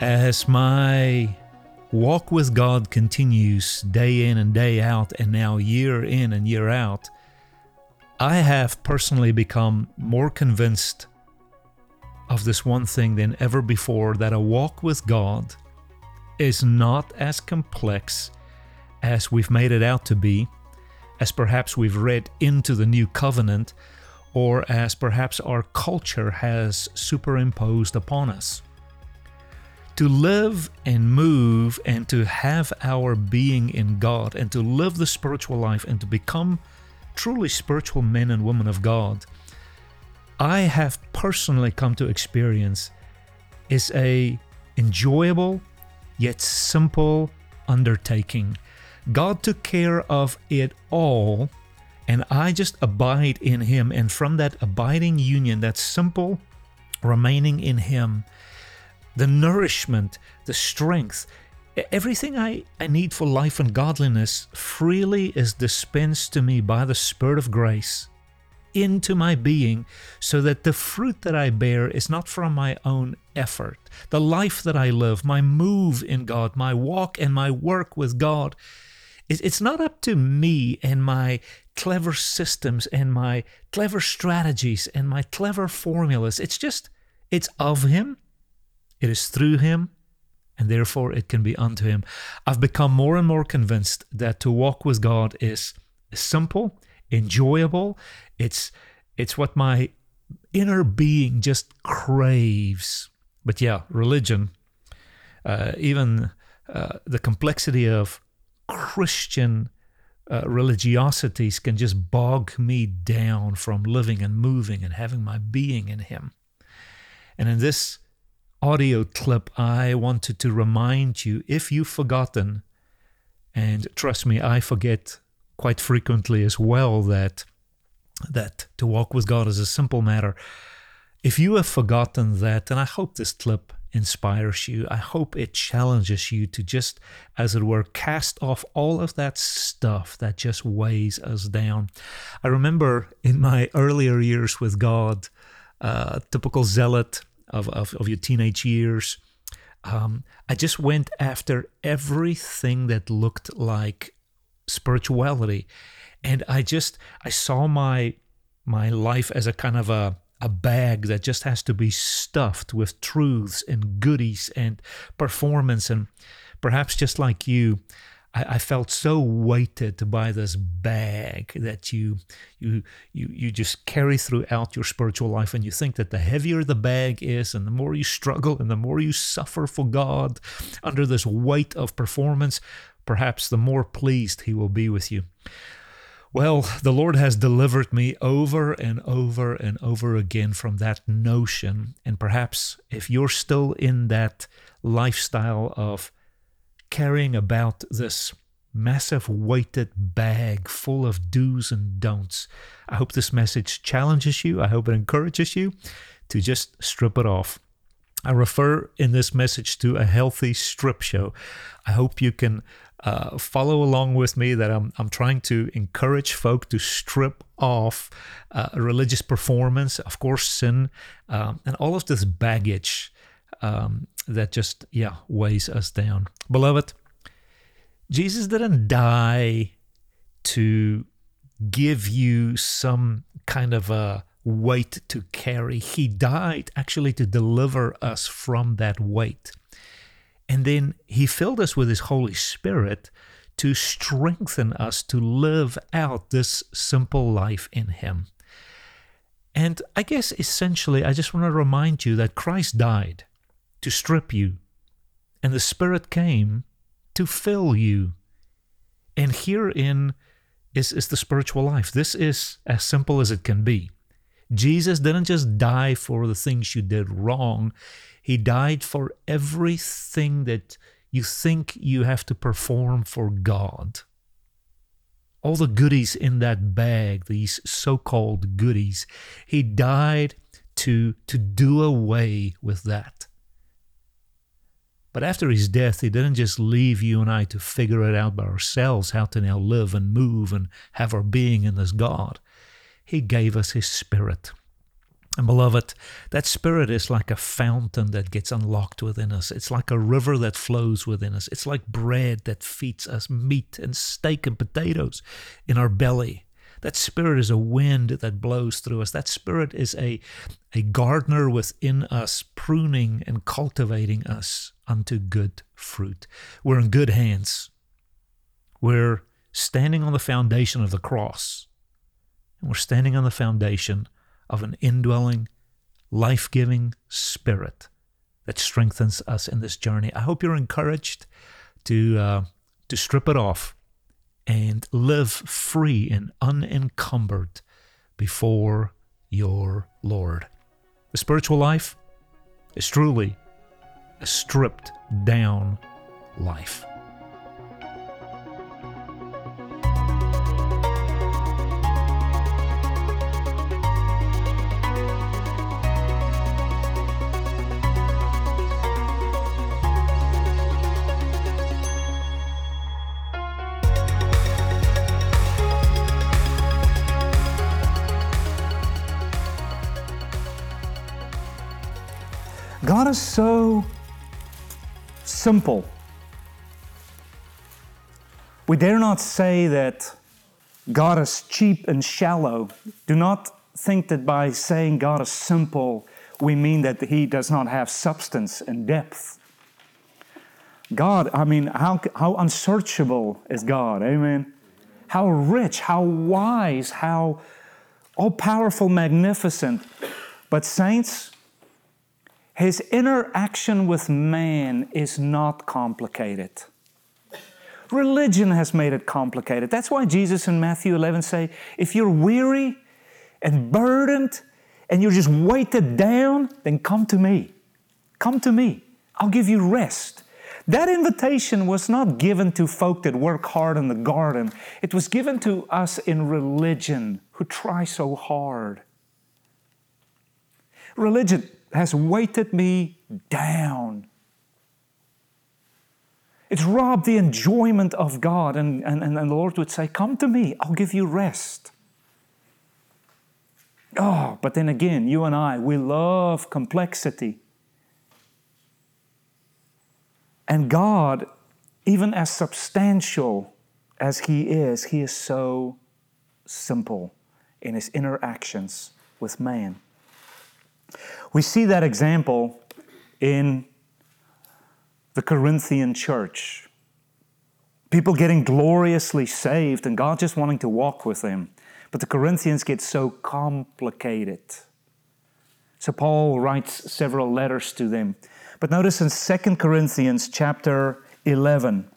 As my walk with God continues day in and day out, and now year in and year out, I have personally become more convinced of this one thing than ever before that a walk with God is not as complex as we've made it out to be, as perhaps we've read into the new covenant, or as perhaps our culture has superimposed upon us to live and move and to have our being in God and to live the spiritual life and to become truly spiritual men and women of God, I have personally come to experience is a enjoyable yet simple undertaking. God took care of it all and I just abide in him and from that abiding union that simple remaining in him the nourishment, the strength, everything I, I need for life and godliness freely is dispensed to me by the Spirit of grace into my being so that the fruit that I bear is not from my own effort. The life that I live, my move in God, my walk and my work with God, it's not up to me and my clever systems and my clever strategies and my clever formulas. It's just, it's of Him it is through him, and therefore it can be unto him. I've become more and more convinced that to walk with God is simple, enjoyable. It's it's what my inner being just craves. But yeah, religion, uh, even uh, the complexity of Christian uh, religiosities can just bog me down from living and moving and having my being in Him. And in this audio clip, I wanted to remind you if you've forgotten, and trust me, I forget quite frequently as well that that to walk with God is a simple matter. If you have forgotten that, and I hope this clip inspires you, I hope it challenges you to just, as it were, cast off all of that stuff that just weighs us down. I remember in my earlier years with God, uh, typical zealot, of, of, of your teenage years. Um, I just went after everything that looked like spirituality, and I just I saw my my life as a kind of a a bag that just has to be stuffed with truths and goodies and performance and perhaps just like you I, I, felt so weighted by this bag that you you you you just carry throughout your spiritual life, and you think that the heavier the bag is, and the more you struggle, and the more you suffer for God under this weight of performance, perhaps the more pleased He will be with you. Well, the Lord has delivered me over and over and over again from that notion. And perhaps if you're still in that lifestyle of carrying about this massive weighted bag full of do's and don'ts. I hope this message challenges you. I hope it encourages you to just strip it off. I refer in this message to a healthy strip show. I hope you can uh, follow along with me that I'm, I'm trying to encourage folk to strip off uh, religious performance, of course, sin, um, and all of this baggage um, that just, yeah, weighs us down. Beloved, Jesus didn't die to give you some kind of a weight to carry. He died actually to deliver us from that weight. And then He filled us with His Holy Spirit to strengthen us to live out this simple life in Him. And I guess essentially, I just want to remind you that Christ died to strip you, and the Spirit came to fill you. And herein is, is the spiritual life. This is as simple as it can be. Jesus didn't just die for the things you did wrong, He died for everything that you think you have to perform for God. All the goodies in that bag, these so called goodies, He died to, to do away with that. But after his death, he didn't just leave you and I to figure it out by ourselves how to now live and move and have our being in this God. He gave us his spirit. And beloved, that spirit is like a fountain that gets unlocked within us. It's like a river that flows within us. It's like bread that feeds us meat and steak and potatoes in our belly. That spirit is a wind that blows through us. That spirit is a, a gardener within us, pruning and cultivating us unto good fruit. We're in good hands. We're standing on the foundation of the cross. And we're standing on the foundation of an indwelling, life giving spirit that strengthens us in this journey. I hope you're encouraged to, uh, to strip it off and live free and unencumbered before your Lord. The spiritual life is truly a stripped down life. God is so simple. We dare not say that God is cheap and shallow. Do not think that by saying God is simple, we mean that He does not have substance and depth. God, I mean, how, how unsearchable is God? Amen. How rich, how wise, how all powerful, magnificent. But, saints, his interaction with man is not complicated. Religion has made it complicated. That's why Jesus in Matthew 11 say, if you're weary and burdened and you're just weighted down, then come to me. Come to me. I'll give you rest. That invitation was not given to folk that work hard in the garden. It was given to us in religion who try so hard. Religion has weighted me down. It's robbed the enjoyment of God. And, and, and the Lord would say, Come to me, I'll give you rest. Oh, but then again, you and I, we love complexity. And God, even as substantial as He is, He is so simple in His interactions with man. We see that example in the Corinthian church. People getting gloriously saved and God just wanting to walk with them. But the Corinthians get so complicated. So Paul writes several letters to them. But notice in 2 Corinthians chapter 11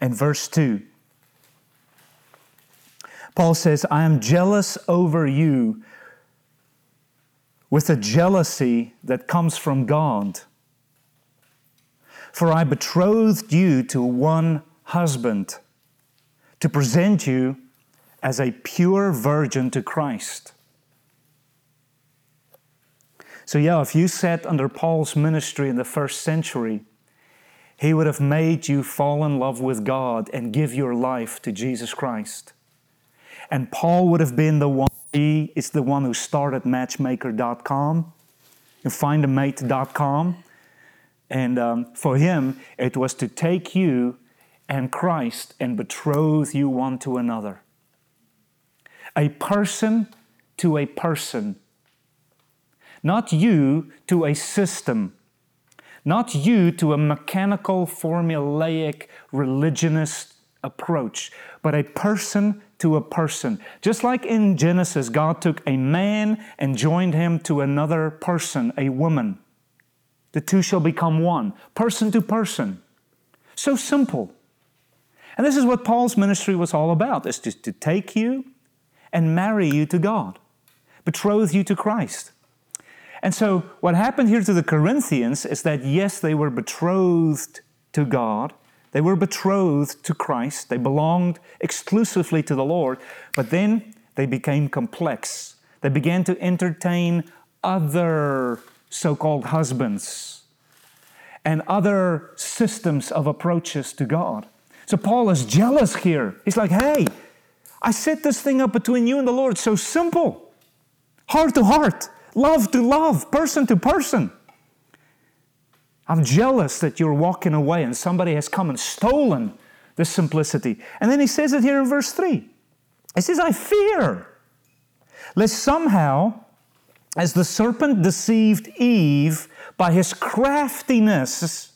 and verse 2. Paul says, I am jealous over you with a jealousy that comes from God. For I betrothed you to one husband to present you as a pure virgin to Christ. So, yeah, if you sat under Paul's ministry in the first century, he would have made you fall in love with God and give your life to Jesus Christ. And Paul would have been the one, he is the one who started matchmaker.com and findamate.com. And um, for him, it was to take you and Christ and betroth you one to another. A person to a person. Not you to a system. Not you to a mechanical, formulaic, religionist approach, but a person to a person. Just like in Genesis, God took a man and joined him to another person, a woman. The two shall become one, person to person. So simple. And this is what Paul's ministry was all about, is to, to take you and marry you to God, betroth you to Christ. And so, what happened here to the Corinthians is that yes, they were betrothed to God, they were betrothed to Christ, they belonged exclusively to the Lord, but then they became complex. They began to entertain other so called husbands and other systems of approaches to God. So Paul is jealous here. He's like, hey, I set this thing up between you and the Lord. So simple. Heart to heart, love to love, person to person. I'm jealous that you're walking away and somebody has come and stolen this simplicity. And then he says it here in verse 3. He says, I fear lest somehow, as the serpent deceived Eve by his craftiness,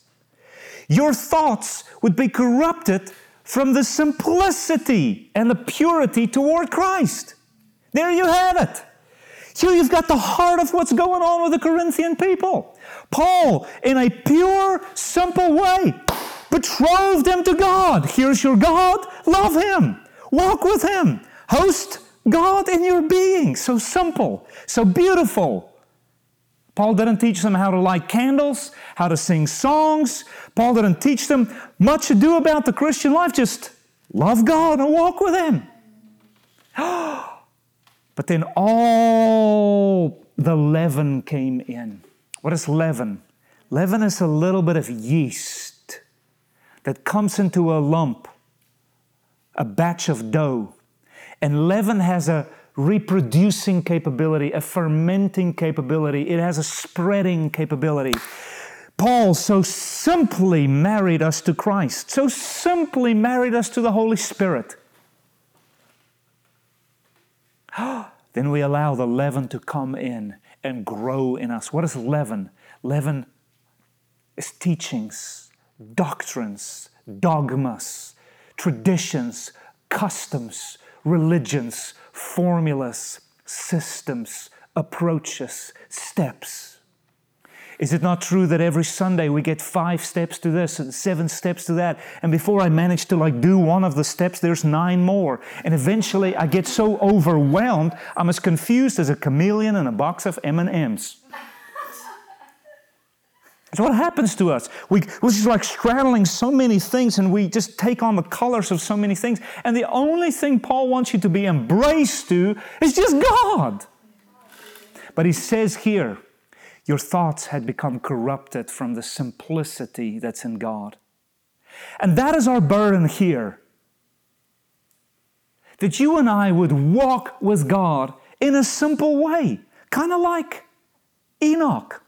your thoughts would be corrupted from the simplicity and the purity toward Christ. There you have it. Here you've got the heart of what's going on with the Corinthian people. Paul, in a pure, simple way, betrothed them to God. Here's your God, love Him, walk with Him, host God in your being. So simple, so beautiful. Paul didn't teach them how to light candles, how to sing songs. Paul didn't teach them much to do about the Christian life, just love God and walk with Him. but then all the leaven came in. What is leaven? Leaven is a little bit of yeast that comes into a lump, a batch of dough. And leaven has a reproducing capability, a fermenting capability, it has a spreading capability. Paul so simply married us to Christ, so simply married us to the Holy Spirit. then we allow the leaven to come in and grow in us. What is leaven? Leaven is teachings, doctrines, dogmas, traditions, customs, religions, formulas, systems, approaches, steps. Is it not true that every Sunday we get five steps to this and seven steps to that? And before I manage to like do one of the steps, there's nine more. And eventually I get so overwhelmed, I'm as confused as a chameleon in a box of M&Ms. It's what happens to us. We, we're just like straddling so many things and we just take on the colors of so many things. And the only thing Paul wants you to be embraced to is just God. But he says here, your thoughts had become corrupted from the simplicity that's in God. And that is our burden here. That you and I would walk with God in a simple way, kind of like Enoch.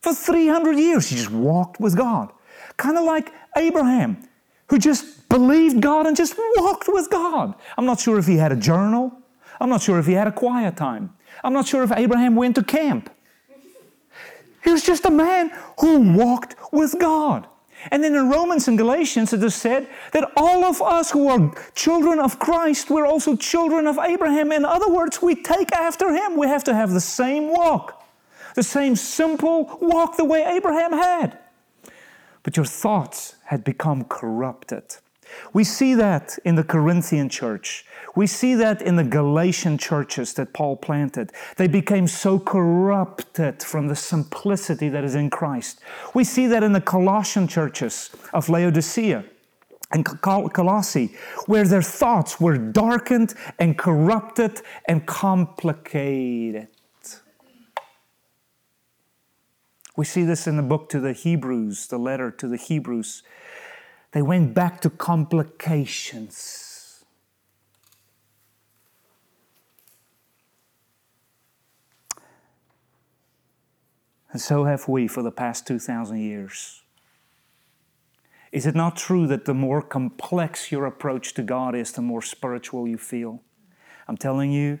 For 300 years, he just walked with God. Kind of like Abraham, who just believed God and just walked with God. I'm not sure if he had a journal. I'm not sure if he had a quiet time. I'm not sure if Abraham went to camp. He was just a man who walked with God. And then in Romans and Galatians, it is said that all of us who are children of Christ, we're also children of Abraham. In other words, we take after him. We have to have the same walk the same simple walk the way Abraham had. But your thoughts had become corrupted. We see that in the Corinthian church. We see that in the Galatian churches that Paul planted. They became so corrupted from the simplicity that is in Christ. We see that in the Colossian churches of Laodicea and Colossae, where their thoughts were darkened and corrupted and complicated. We see this in the book to the Hebrews, the letter to the Hebrews. They went back to complications. And so have we for the past 2,000 years. Is it not true that the more complex your approach to God is, the more spiritual you feel? I'm telling you,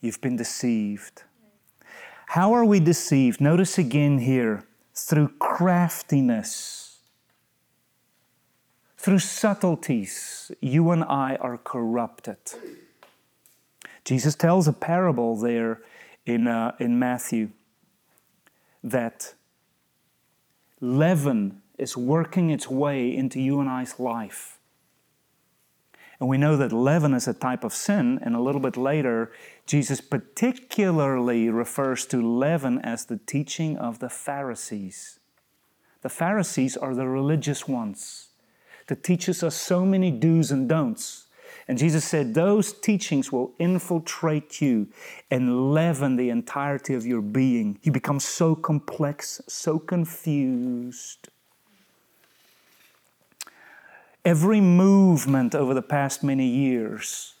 you've been deceived. How are we deceived? Notice again here through craftiness, through subtleties, you and I are corrupted. Jesus tells a parable there in, uh, in Matthew that leaven is working its way into you and I's life. And we know that leaven is a type of sin, and a little bit later, Jesus particularly refers to leaven as the teaching of the Pharisees. The Pharisees are the religious ones that teaches us so many do's and don'ts. And Jesus said, Those teachings will infiltrate you and leaven the entirety of your being. You become so complex, so confused. Every movement over the past many years,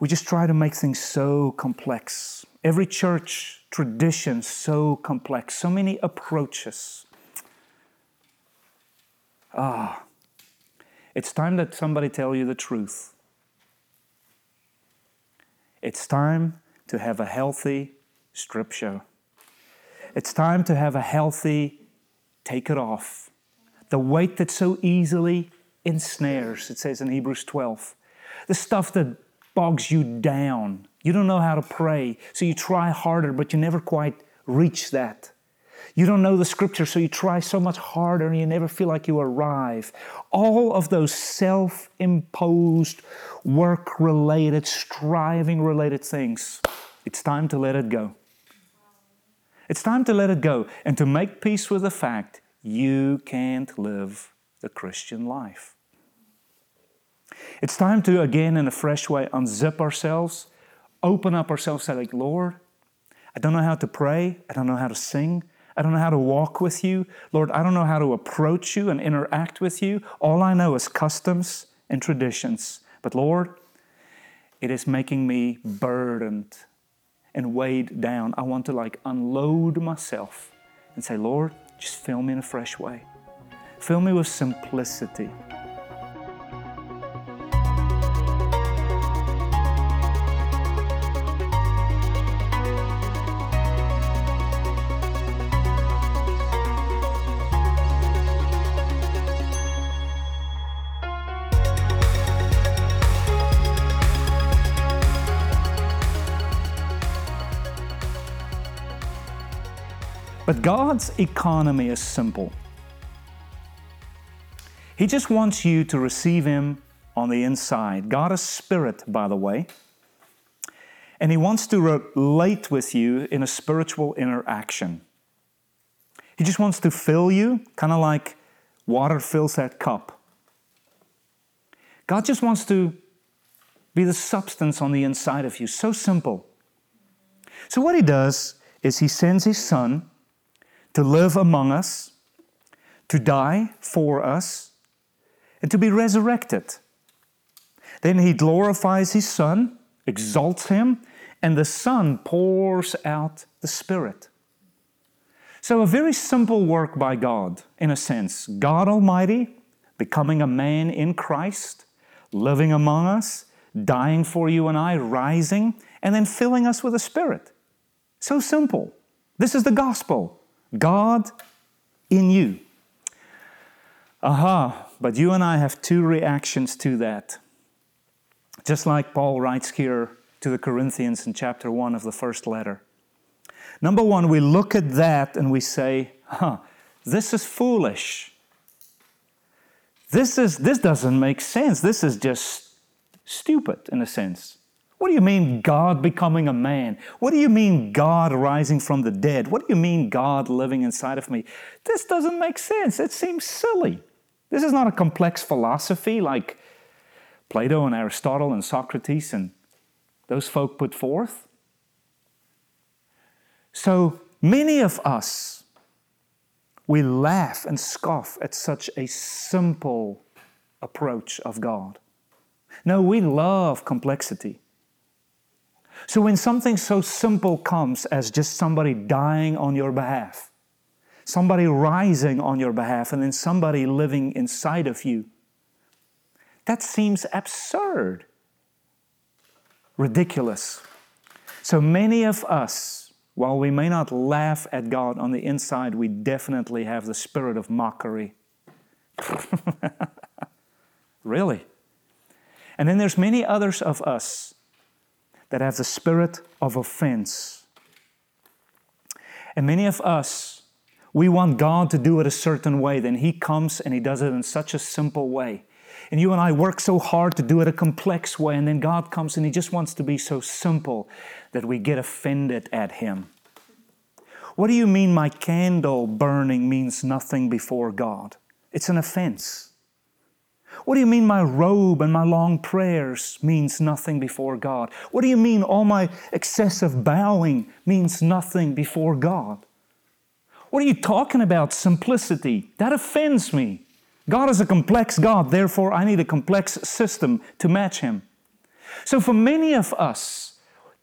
we just try to make things so complex. Every church tradition so complex, so many approaches. Ah, it's time that somebody tell you the truth. It's time to have a healthy strip show. It's time to have a healthy take it off. The weight that so easily ensnares, it says in Hebrews 12. The stuff that bogs you down. You don't know how to pray, so you try harder, but you never quite reach that. You don't know the scripture, so you try so much harder and you never feel like you arrive. All of those self imposed, work related, striving related things, it's time to let it go. It's time to let it go and to make peace with the fact you can't live the Christian life. It's time to, again, in a fresh way, unzip ourselves, open up ourselves, say, like, Lord, I don't know how to pray, I don't know how to sing, I don't know how to walk with you. Lord, I don't know how to approach you and interact with you. All I know is customs and traditions. But Lord, it is making me burdened and weighed down. I want to like unload myself and say, Lord, just fill me in a fresh way. Fill me with simplicity. But God's economy is simple. He just wants you to receive Him on the inside. God is spirit, by the way. And He wants to relate with you in a spiritual interaction. He just wants to fill you, kind of like water fills that cup. God just wants to be the substance on the inside of you. So simple. So, what He does is He sends His Son to live among us, to die for us, and to be resurrected. Then he glorifies his Son, exalts him, and the Son pours out the Spirit. So, a very simple work by God, in a sense. God Almighty becoming a man in Christ, living among us, dying for you and I, rising, and then filling us with the Spirit. So simple. This is the gospel. God in you. Aha, but you and I have two reactions to that. Just like Paul writes here to the Corinthians in chapter 1 of the first letter. Number one, we look at that and we say, huh, this is foolish. This, is, this doesn't make sense. This is just stupid in a sense. What do you mean God becoming a man? What do you mean God rising from the dead? What do you mean God living inside of me? This doesn't make sense. It seems silly. This is not a complex philosophy like Plato and Aristotle and Socrates and those folk put forth. So many of us, we laugh and scoff at such a simple approach of God. No, we love complexity. So when something so simple comes as just somebody dying on your behalf, somebody rising on your behalf, and then somebody living inside of you, that seems absurd, ridiculous. So many of us, while we may not laugh at God on the inside, we definitely have the spirit of mockery. really? And then there's many others of us that have the spirit of offense. And many of us, we want God to do it a certain way. Then He comes and He does it in such a simple way. And you and I work so hard to do it a complex way, and then God comes and He just wants to be so simple that we get offended at Him. What do you mean my candle burning means nothing before God? It's an offense. What do you mean my robe and my long prayers means nothing before God? What do you mean all my excessive bowing means nothing before God? What are you talking about? Simplicity. That offends me. God is a complex God, therefore, I need a complex system to match Him. So, for many of us,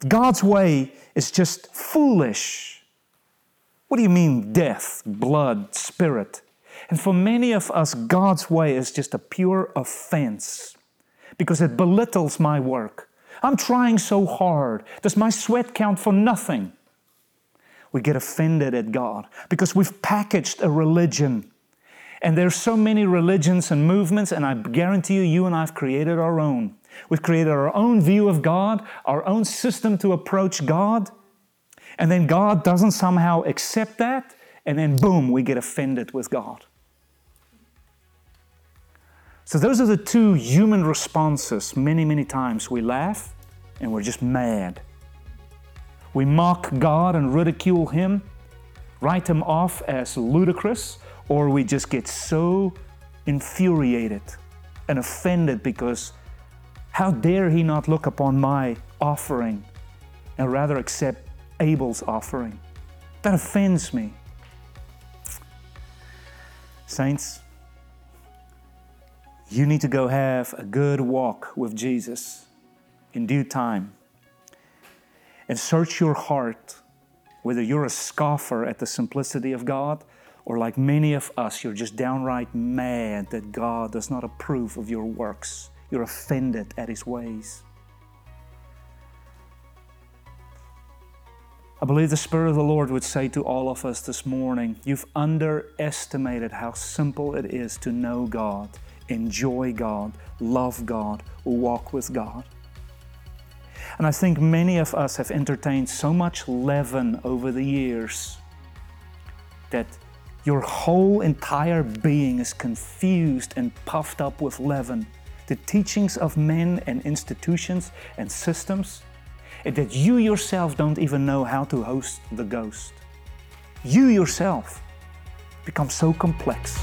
God's way is just foolish. What do you mean, death, blood, spirit? And for many of us, God's way is just a pure offense because it belittles my work. I'm trying so hard. Does my sweat count for nothing? We get offended at God because we've packaged a religion and there's so many religions and movements, and I guarantee you, you and I have created our own. We've created our own view of God, our own system to approach God, and then God doesn't somehow accept that, and then boom, we get offended with God. So, those are the two human responses. Many, many times we laugh and we're just mad. We mock God and ridicule Him, write Him off as ludicrous, or we just get so infuriated and offended because how dare he not look upon my offering and rather accept Abel's offering? That offends me. Saints, you need to go have a good walk with Jesus in due time and search your heart whether you're a scoffer at the simplicity of God or like many of us, you're just downright mad that God does not approve of your works. You're offended at His ways. I believe the Spirit of the Lord would say to all of us this morning you've underestimated how simple it is to know God, enjoy God, love God, walk with God. And I think many of us have entertained so much leaven over the years that your whole entire being is confused and puffed up with leaven. The teachings of men and institutions and systems, and that you yourself don't even know how to host the ghost. You yourself become so complex.